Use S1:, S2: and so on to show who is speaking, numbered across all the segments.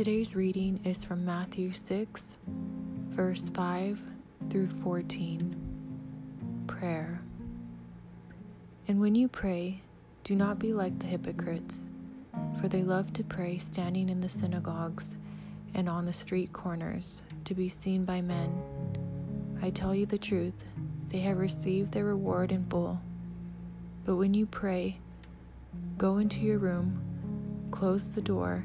S1: Today's reading is from Matthew 6, verse 5 through 14. Prayer. And when you pray, do not be like the hypocrites, for they love to pray standing in the synagogues and on the street corners to be seen by men. I tell you the truth, they have received their reward in full. But when you pray, go into your room, close the door,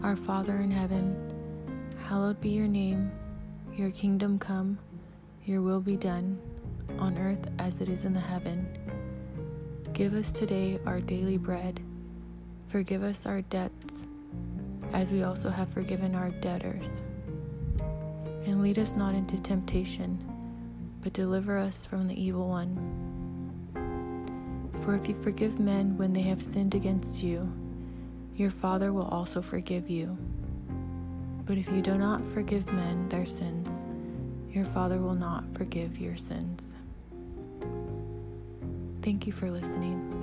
S1: Our Father in heaven, hallowed be your name, your kingdom come, your will be done, on earth as it is in the heaven. Give us today our daily bread. Forgive us our debts, as we also have forgiven our debtors. And lead us not into temptation, but deliver us from the evil one. For if you forgive men when they have sinned against you, your Father will also forgive you. But if you do not forgive men their sins, your Father will not forgive your sins. Thank you for listening.